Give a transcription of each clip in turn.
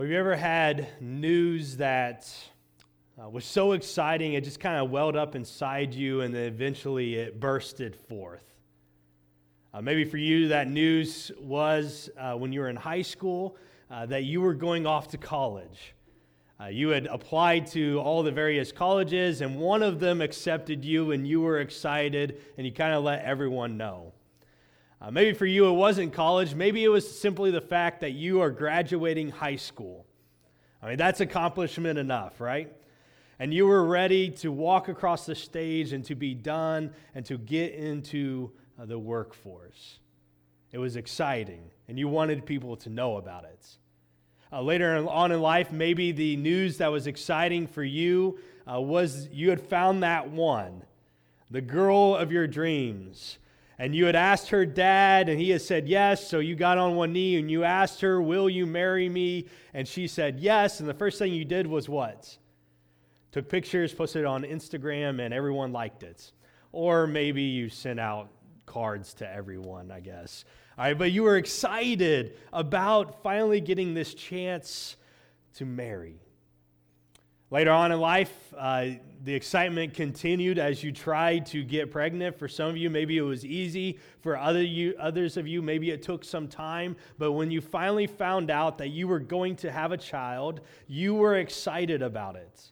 Well, have you ever had news that uh, was so exciting it just kind of welled up inside you and then eventually it bursted forth? Uh, maybe for you, that news was uh, when you were in high school uh, that you were going off to college. Uh, you had applied to all the various colleges, and one of them accepted you, and you were excited, and you kind of let everyone know. Uh, maybe for you, it wasn't college. Maybe it was simply the fact that you are graduating high school. I mean, that's accomplishment enough, right? And you were ready to walk across the stage and to be done and to get into uh, the workforce. It was exciting, and you wanted people to know about it. Uh, later on in life, maybe the news that was exciting for you uh, was you had found that one, the girl of your dreams and you had asked her dad, and he had said yes. So you got on one knee and you asked her, Will you marry me? And she said yes. And the first thing you did was what? Took pictures, posted it on Instagram, and everyone liked it. Or maybe you sent out cards to everyone, I guess. All right, but you were excited about finally getting this chance to marry. Later on in life, uh, the excitement continued as you tried to get pregnant. For some of you, maybe it was easy. For other you, others of you, maybe it took some time. But when you finally found out that you were going to have a child, you were excited about it.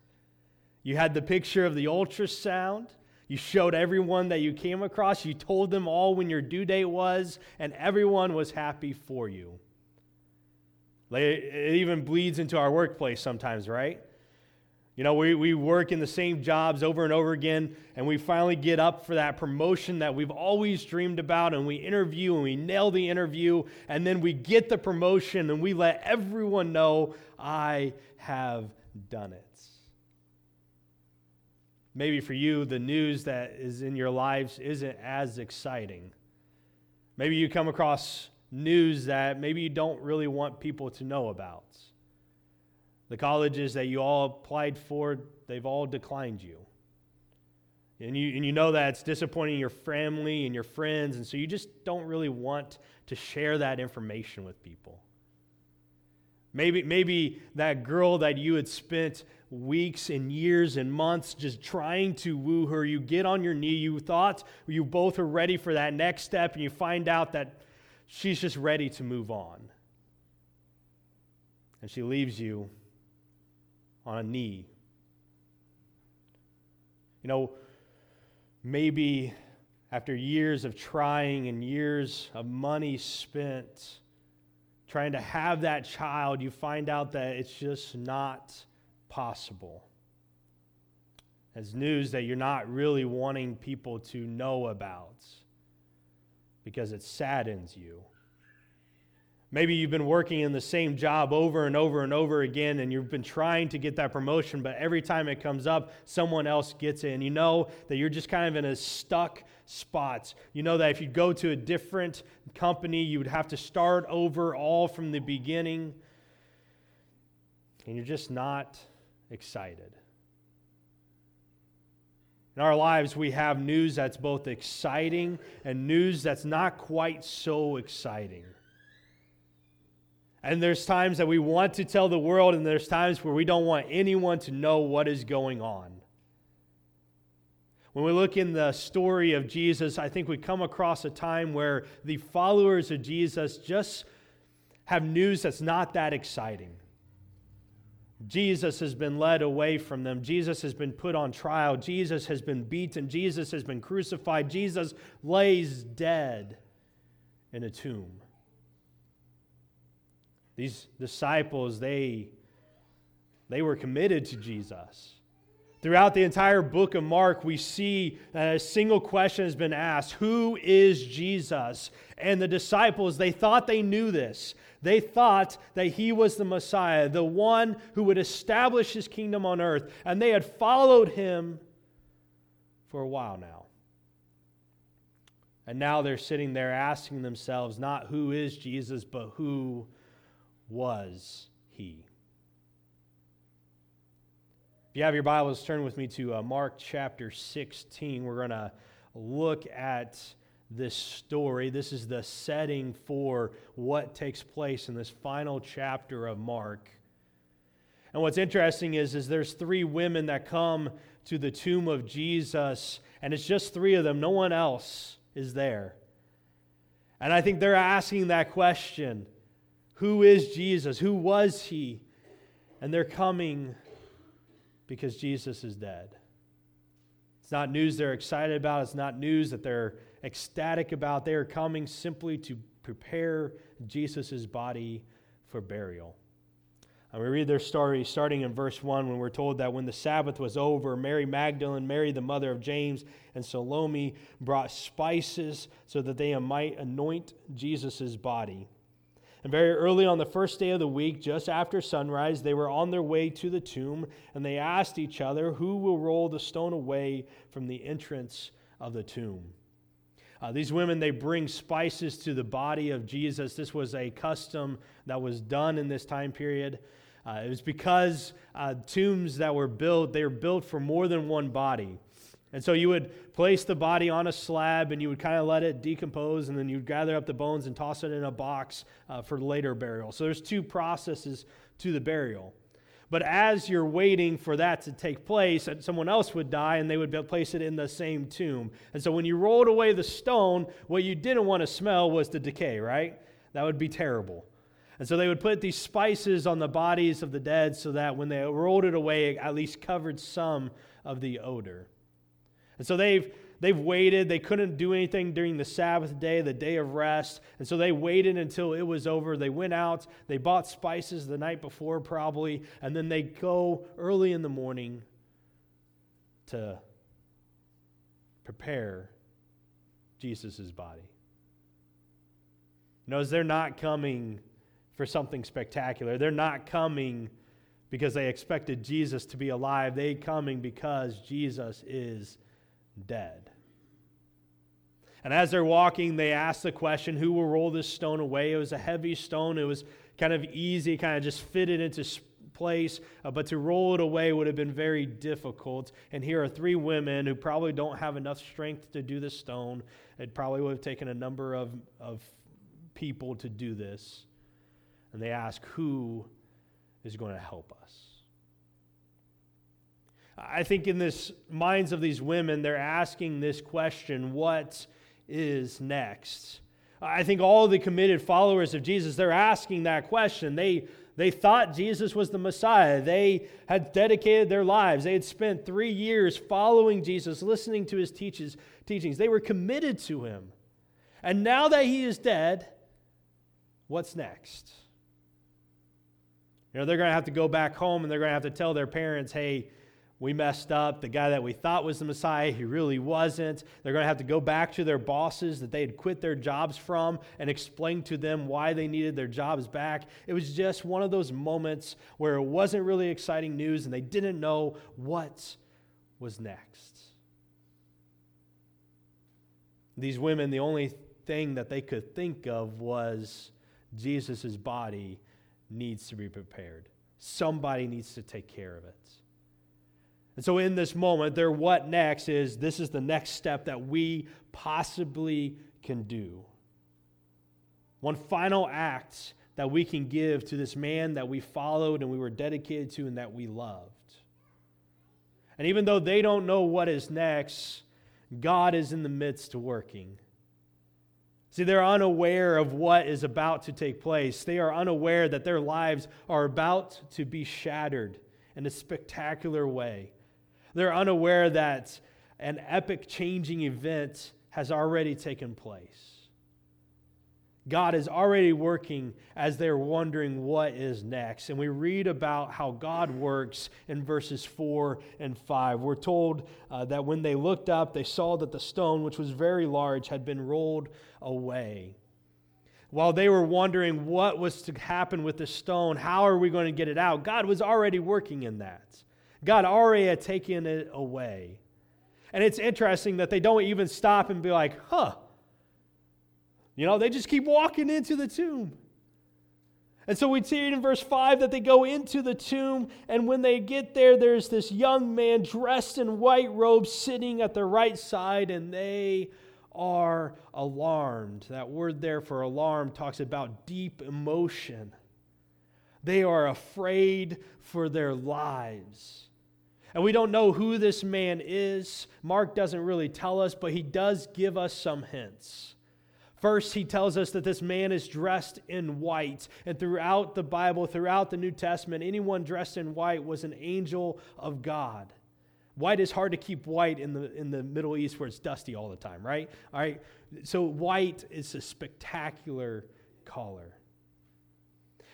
You had the picture of the ultrasound. You showed everyone that you came across. You told them all when your due date was, and everyone was happy for you. It even bleeds into our workplace sometimes, right? You know, we, we work in the same jobs over and over again, and we finally get up for that promotion that we've always dreamed about, and we interview and we nail the interview, and then we get the promotion and we let everyone know, I have done it. Maybe for you, the news that is in your lives isn't as exciting. Maybe you come across news that maybe you don't really want people to know about. The colleges that you all applied for, they've all declined you. And you, and you know that it's disappointing your family and your friends, and so you just don't really want to share that information with people. Maybe, maybe that girl that you had spent weeks and years and months just trying to woo her, you get on your knee, you thought you both are ready for that next step, and you find out that she's just ready to move on. And she leaves you on a knee. You know, maybe after years of trying and years of money spent trying to have that child, you find out that it's just not possible. As news that you're not really wanting people to know about because it saddens you. Maybe you've been working in the same job over and over and over again, and you've been trying to get that promotion, but every time it comes up, someone else gets it. And you know that you're just kind of in a stuck spot. You know that if you go to a different company, you would have to start over all from the beginning. And you're just not excited. In our lives, we have news that's both exciting and news that's not quite so exciting. And there's times that we want to tell the world, and there's times where we don't want anyone to know what is going on. When we look in the story of Jesus, I think we come across a time where the followers of Jesus just have news that's not that exciting. Jesus has been led away from them. Jesus has been put on trial. Jesus has been beaten. Jesus has been crucified. Jesus lays dead in a tomb. These disciples, they, they were committed to Jesus. Throughout the entire book of Mark, we see a single question has been asked Who is Jesus? And the disciples, they thought they knew this. They thought that he was the Messiah, the one who would establish his kingdom on earth. And they had followed him for a while now. And now they're sitting there asking themselves not who is Jesus, but who was he. If you have your Bibles, turn with me to uh, Mark chapter 16. We're going to look at this story. This is the setting for what takes place in this final chapter of Mark. And what's interesting is, is there's three women that come to the tomb of Jesus, and it's just three of them. No one else is there. And I think they're asking that question Who is Jesus? Who was he? And they're coming because Jesus is dead. It's not news they're excited about, it's not news that they're ecstatic about. They are coming simply to prepare Jesus' body for burial. And we read their story starting in verse 1 when we're told that when the Sabbath was over, Mary Magdalene, Mary the mother of James, and Salome brought spices so that they might anoint Jesus' body. And very early on the first day of the week, just after sunrise, they were on their way to the tomb, and they asked each other, Who will roll the stone away from the entrance of the tomb? Uh, these women, they bring spices to the body of Jesus. This was a custom that was done in this time period. Uh, it was because uh, tombs that were built, they were built for more than one body. And so you would place the body on a slab and you would kind of let it decompose, and then you'd gather up the bones and toss it in a box uh, for later burial. So there's two processes to the burial. But as you're waiting for that to take place, someone else would die and they would place it in the same tomb. And so when you rolled away the stone, what you didn't want to smell was the decay, right? That would be terrible. And so they would put these spices on the bodies of the dead so that when they rolled it away, it at least covered some of the odor. And so they've they've waited. They couldn't do anything during the Sabbath day, the day of rest. And so they waited until it was over. They went out, they bought spices the night before, probably, and then they go early in the morning to prepare Jesus' body. Knows they're not coming for something spectacular. They're not coming because they expected Jesus to be alive. They coming because Jesus is dead. And as they're walking, they ask the question, Who will roll this stone away? It was a heavy stone. It was kind of easy, kind of just fitted into place, uh, but to roll it away would have been very difficult. And here are three women who probably don't have enough strength to do this stone. It probably would have taken a number of, of people to do this. And they ask, Who is going to help us? I think in this minds of these women, they're asking this question, what is next? I think all the committed followers of Jesus, they're asking that question. They, they thought Jesus was the Messiah. They had dedicated their lives. They had spent three years following Jesus, listening to his teaches, teachings. They were committed to him. And now that he is dead, what's next? You know, they're going to have to go back home and they're going to have to tell their parents, hey, we messed up. The guy that we thought was the Messiah, he really wasn't. They're going to have to go back to their bosses that they had quit their jobs from and explain to them why they needed their jobs back. It was just one of those moments where it wasn't really exciting news and they didn't know what was next. These women, the only thing that they could think of was Jesus' body needs to be prepared. Somebody needs to take care of it. And so, in this moment, their what next is this is the next step that we possibly can do. One final act that we can give to this man that we followed and we were dedicated to and that we loved. And even though they don't know what is next, God is in the midst of working. See, they're unaware of what is about to take place. They are unaware that their lives are about to be shattered in a spectacular way. They're unaware that an epic changing event has already taken place. God is already working as they're wondering what is next. And we read about how God works in verses 4 and 5. We're told uh, that when they looked up, they saw that the stone, which was very large, had been rolled away. While they were wondering what was to happen with the stone, how are we going to get it out? God was already working in that. God already had taken it away. And it's interesting that they don't even stop and be like, huh. You know, they just keep walking into the tomb. And so we see it in verse 5 that they go into the tomb, and when they get there, there's this young man dressed in white robes sitting at the right side, and they are alarmed. That word there for alarm talks about deep emotion. They are afraid for their lives. And we don't know who this man is. Mark doesn't really tell us, but he does give us some hints. First, he tells us that this man is dressed in white. And throughout the Bible, throughout the New Testament, anyone dressed in white was an angel of God. White is hard to keep white in the, in the Middle East where it's dusty all the time, right? All right. So, white is a spectacular color.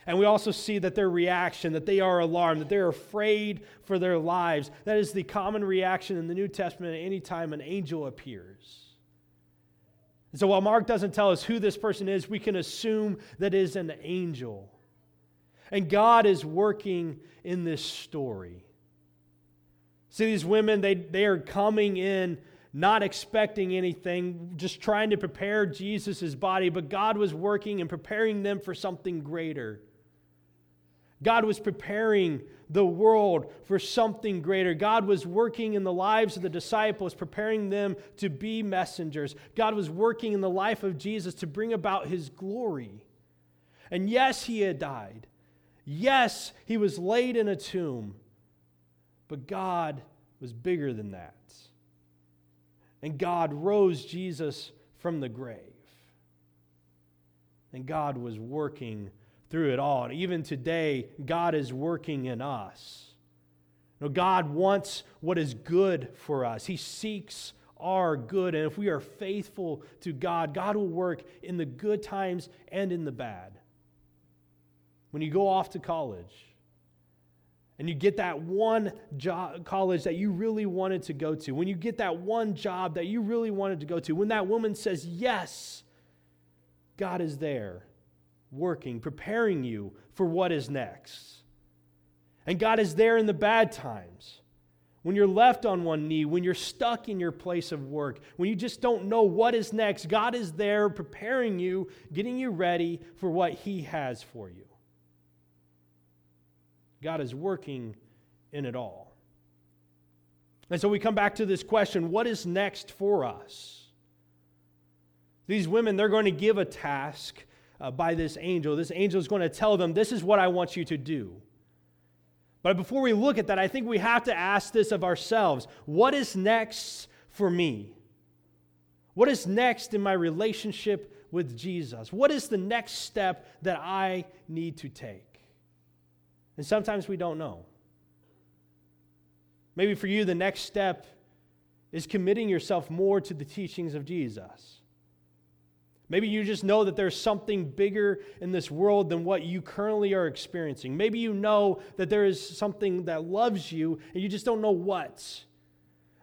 And we also see that their reaction, that they are alarmed, that they're afraid for their lives. That is the common reaction in the New Testament anytime an angel appears. And so while Mark doesn't tell us who this person is, we can assume that is an angel. And God is working in this story. See, these women, they, they are coming in not expecting anything, just trying to prepare Jesus' body, but God was working and preparing them for something greater. God was preparing the world for something greater. God was working in the lives of the disciples, preparing them to be messengers. God was working in the life of Jesus to bring about his glory. And yes, he had died. Yes, he was laid in a tomb. But God was bigger than that. And God rose Jesus from the grave. And God was working through it all. And even today, God is working in us. God wants what is good for us, He seeks our good. And if we are faithful to God, God will work in the good times and in the bad. When you go off to college, and you get that one job, college that you really wanted to go to, when you get that one job that you really wanted to go to, when that woman says yes, God is there working, preparing you for what is next. And God is there in the bad times. When you're left on one knee, when you're stuck in your place of work, when you just don't know what is next, God is there preparing you, getting you ready for what He has for you. God is working in it all. And so we come back to this question what is next for us? These women, they're going to give a task uh, by this angel. This angel is going to tell them, This is what I want you to do. But before we look at that, I think we have to ask this of ourselves What is next for me? What is next in my relationship with Jesus? What is the next step that I need to take? And sometimes we don't know. Maybe for you, the next step is committing yourself more to the teachings of Jesus. Maybe you just know that there's something bigger in this world than what you currently are experiencing. Maybe you know that there is something that loves you and you just don't know what.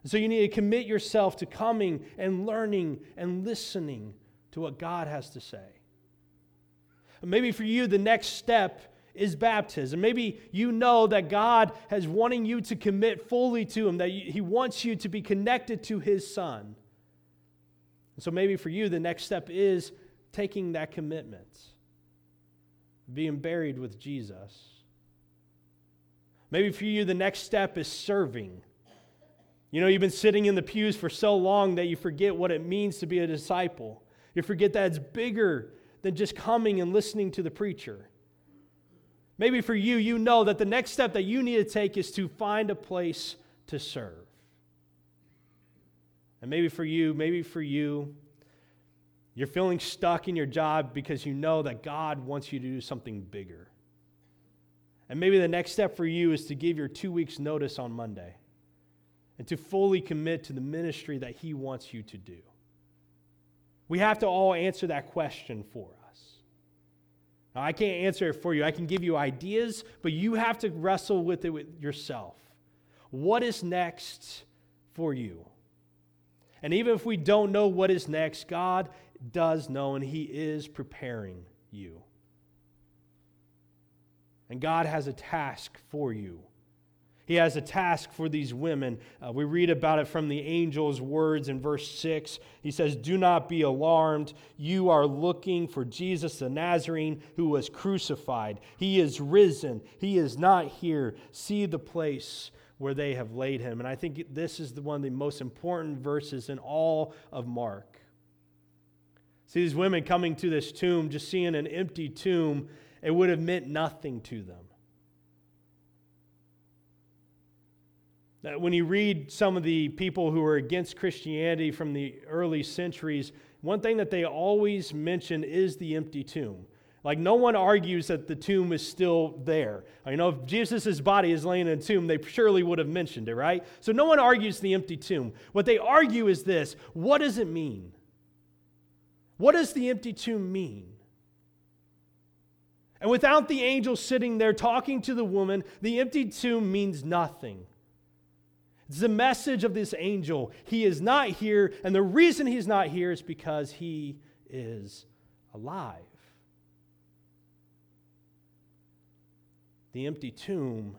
So you need to commit yourself to coming and learning and listening to what God has to say. Maybe for you, the next step is baptism. Maybe you know that God has wanting you to commit fully to Him, that He wants you to be connected to His Son. And so maybe for you, the next step is taking that commitment, being buried with Jesus. Maybe for you, the next step is serving. You know, you've been sitting in the pews for so long that you forget what it means to be a disciple. You forget that it's bigger than just coming and listening to the preacher. Maybe for you, you know that the next step that you need to take is to find a place to serve. And maybe for you, maybe for you, you're feeling stuck in your job because you know that God wants you to do something bigger. And maybe the next step for you is to give your two weeks' notice on Monday and to fully commit to the ministry that He wants you to do. We have to all answer that question for us. Now, I can't answer it for you. I can give you ideas, but you have to wrestle with it with yourself. What is next for you? And even if we don't know what is next, God does know and He is preparing you. And God has a task for you. He has a task for these women. Uh, we read about it from the angel's words in verse 6. He says, Do not be alarmed. You are looking for Jesus the Nazarene who was crucified. He is risen. He is not here. See the place where they have laid him. And I think this is the one of the most important verses in all of Mark. See these women coming to this tomb, just seeing an empty tomb, it would have meant nothing to them. That When you read some of the people who were against Christianity from the early centuries, one thing that they always mention is the empty tomb. Like, no one argues that the tomb is still there. You know, if Jesus' body is laying in a tomb, they surely would have mentioned it, right? So, no one argues the empty tomb. What they argue is this what does it mean? What does the empty tomb mean? And without the angel sitting there talking to the woman, the empty tomb means nothing. It's the message of this angel. He is not here, and the reason he's not here is because he is alive. The empty tomb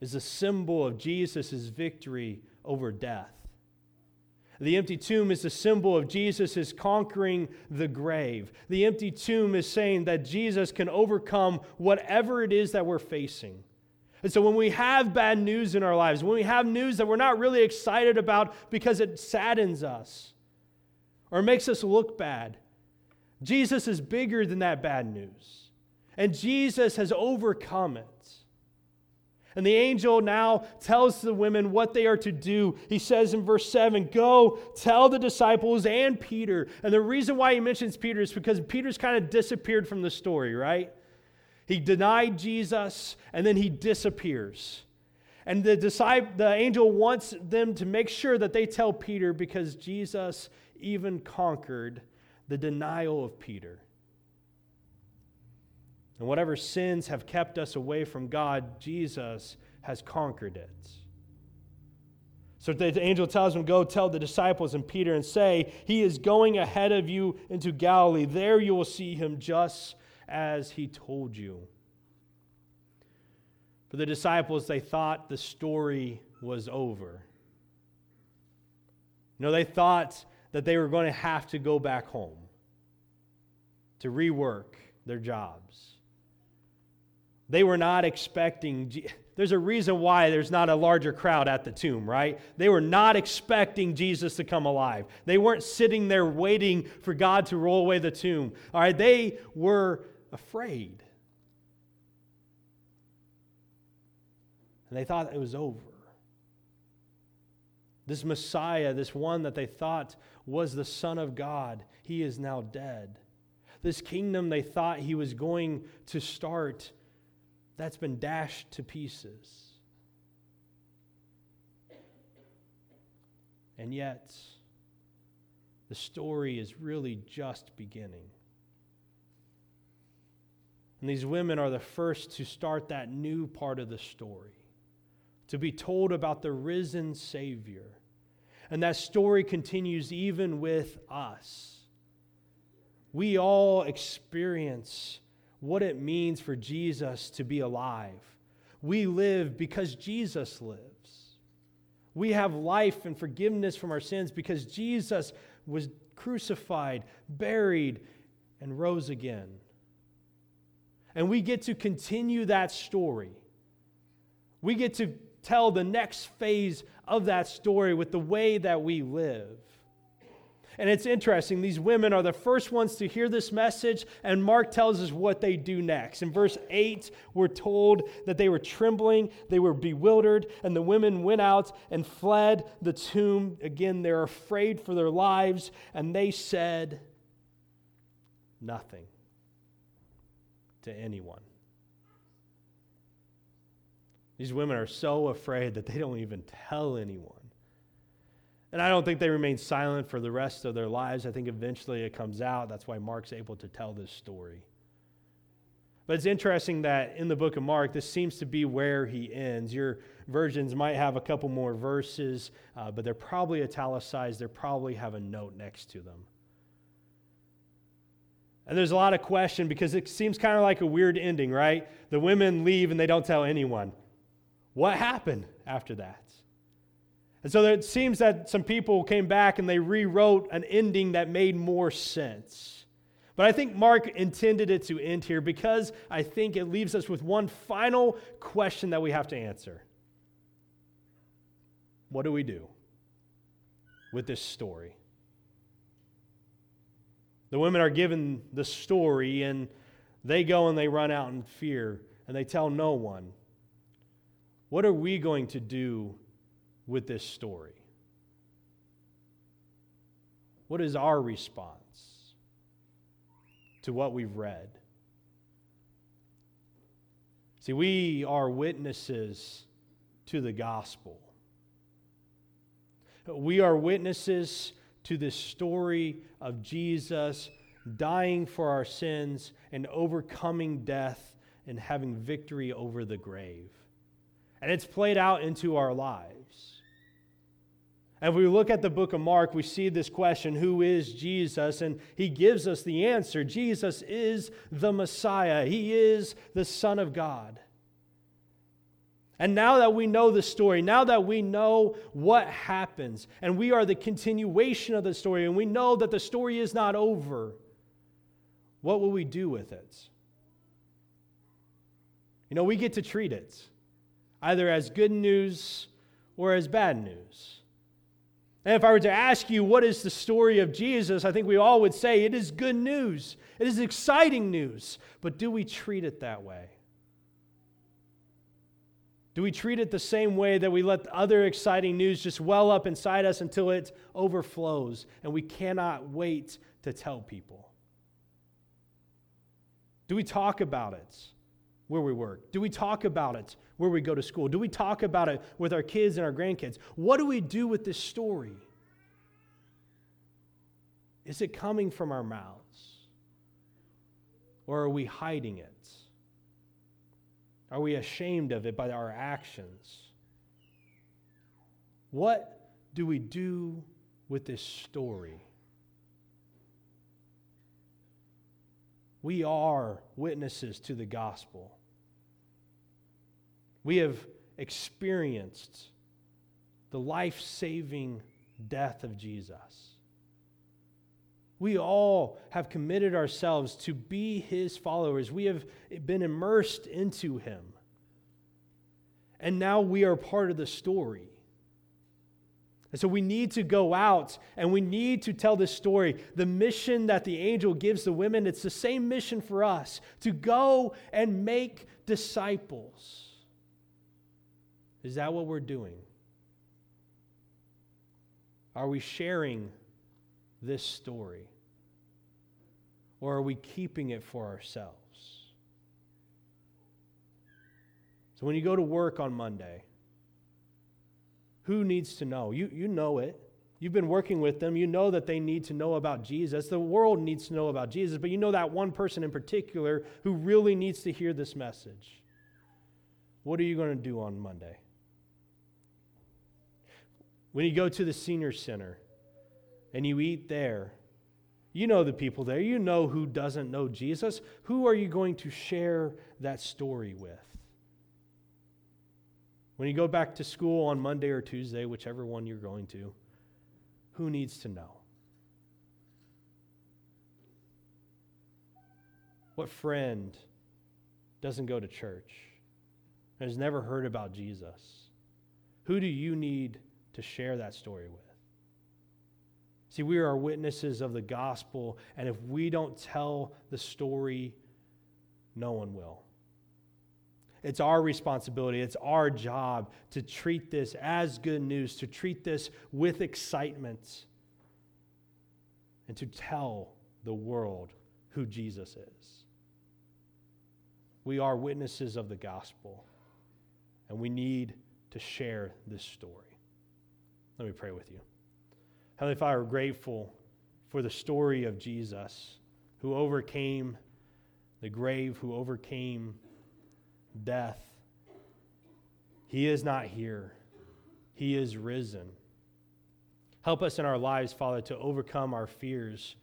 is a symbol of Jesus' victory over death. The empty tomb is a symbol of Jesus' conquering the grave. The empty tomb is saying that Jesus can overcome whatever it is that we're facing. And so when we have bad news in our lives, when we have news that we're not really excited about because it saddens us or makes us look bad, Jesus is bigger than that bad news. And Jesus has overcome it. And the angel now tells the women what they are to do. He says in verse 7 Go tell the disciples and Peter. And the reason why he mentions Peter is because Peter's kind of disappeared from the story, right? He denied Jesus and then he disappears. And the, disciple, the angel wants them to make sure that they tell Peter because Jesus even conquered the denial of Peter. And whatever sins have kept us away from God, Jesus has conquered it. So the angel tells him, Go tell the disciples and Peter and say, He is going ahead of you into Galilee. There you will see him just as he told you. For the disciples, they thought the story was over. You know, they thought that they were going to have to go back home to rework their jobs. They were not expecting, there's a reason why there's not a larger crowd at the tomb, right? They were not expecting Jesus to come alive. They weren't sitting there waiting for God to roll away the tomb. All right, they were afraid. And they thought it was over. This Messiah, this one that they thought was the Son of God, he is now dead. This kingdom they thought he was going to start, that's been dashed to pieces. And yet, the story is really just beginning. And these women are the first to start that new part of the story, to be told about the risen Savior. And that story continues even with us. We all experience what it means for Jesus to be alive. We live because Jesus lives. We have life and forgiveness from our sins because Jesus was crucified, buried, and rose again. And we get to continue that story. We get to tell the next phase of that story with the way that we live. And it's interesting, these women are the first ones to hear this message, and Mark tells us what they do next. In verse 8, we're told that they were trembling, they were bewildered, and the women went out and fled the tomb. Again, they're afraid for their lives, and they said nothing to anyone. These women are so afraid that they don't even tell anyone. And I don't think they remain silent for the rest of their lives. I think eventually it comes out. That's why Mark's able to tell this story. But it's interesting that in the book of Mark, this seems to be where he ends. Your versions might have a couple more verses, uh, but they're probably italicized. They probably have a note next to them. And there's a lot of question because it seems kind of like a weird ending, right? The women leave and they don't tell anyone. What happened after that? And so it seems that some people came back and they rewrote an ending that made more sense. But I think Mark intended it to end here because I think it leaves us with one final question that we have to answer. What do we do with this story? The women are given the story, and They go and they run out in fear and they tell no one. What are we going to do with this story? What is our response to what we've read? See, we are witnesses to the gospel. We are witnesses to the story of Jesus dying for our sins and overcoming death and having victory over the grave. And it's played out into our lives. And if we look at the book of Mark, we see this question who is Jesus? And he gives us the answer Jesus is the Messiah, he is the Son of God. And now that we know the story, now that we know what happens, and we are the continuation of the story, and we know that the story is not over, what will we do with it? You know, we get to treat it either as good news or as bad news. And if I were to ask you, what is the story of Jesus? I think we all would say it is good news. It is exciting news. But do we treat it that way? Do we treat it the same way that we let other exciting news just well up inside us until it overflows and we cannot wait to tell people? Do we talk about it where we work? Do we talk about it where we go to school? Do we talk about it with our kids and our grandkids? What do we do with this story? Is it coming from our mouths? Or are we hiding it? Are we ashamed of it by our actions? What do we do with this story? We are witnesses to the gospel. We have experienced the life saving death of Jesus. We all have committed ourselves to be his followers. We have been immersed into him. And now we are part of the story. And so we need to go out and we need to tell this story. The mission that the angel gives the women, it's the same mission for us to go and make disciples. Is that what we're doing? Are we sharing this story? Or are we keeping it for ourselves? So when you go to work on Monday, who needs to know? You, you know it. You've been working with them. You know that they need to know about Jesus. The world needs to know about Jesus, but you know that one person in particular who really needs to hear this message. What are you going to do on Monday? When you go to the senior center and you eat there, you know the people there. You know who doesn't know Jesus. Who are you going to share that story with? When you go back to school on Monday or Tuesday, whichever one you're going to, who needs to know? What friend doesn't go to church and has never heard about Jesus? Who do you need to share that story with? See, we are witnesses of the gospel, and if we don't tell the story, no one will. It's our responsibility, it's our job to treat this as good news, to treat this with excitement, and to tell the world who Jesus is. We are witnesses of the gospel, and we need to share this story. Let me pray with you. Heavenly Father, we're grateful for the story of Jesus who overcame the grave, who overcame death. He is not here, He is risen. Help us in our lives, Father, to overcome our fears,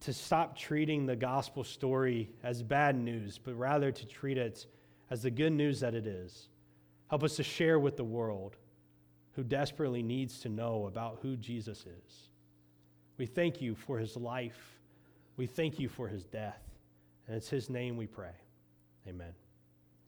to stop treating the gospel story as bad news, but rather to treat it as the good news that it is. Help us to share with the world who desperately needs to know about who Jesus is. We thank you for his life. We thank you for his death. And it's his name we pray. Amen.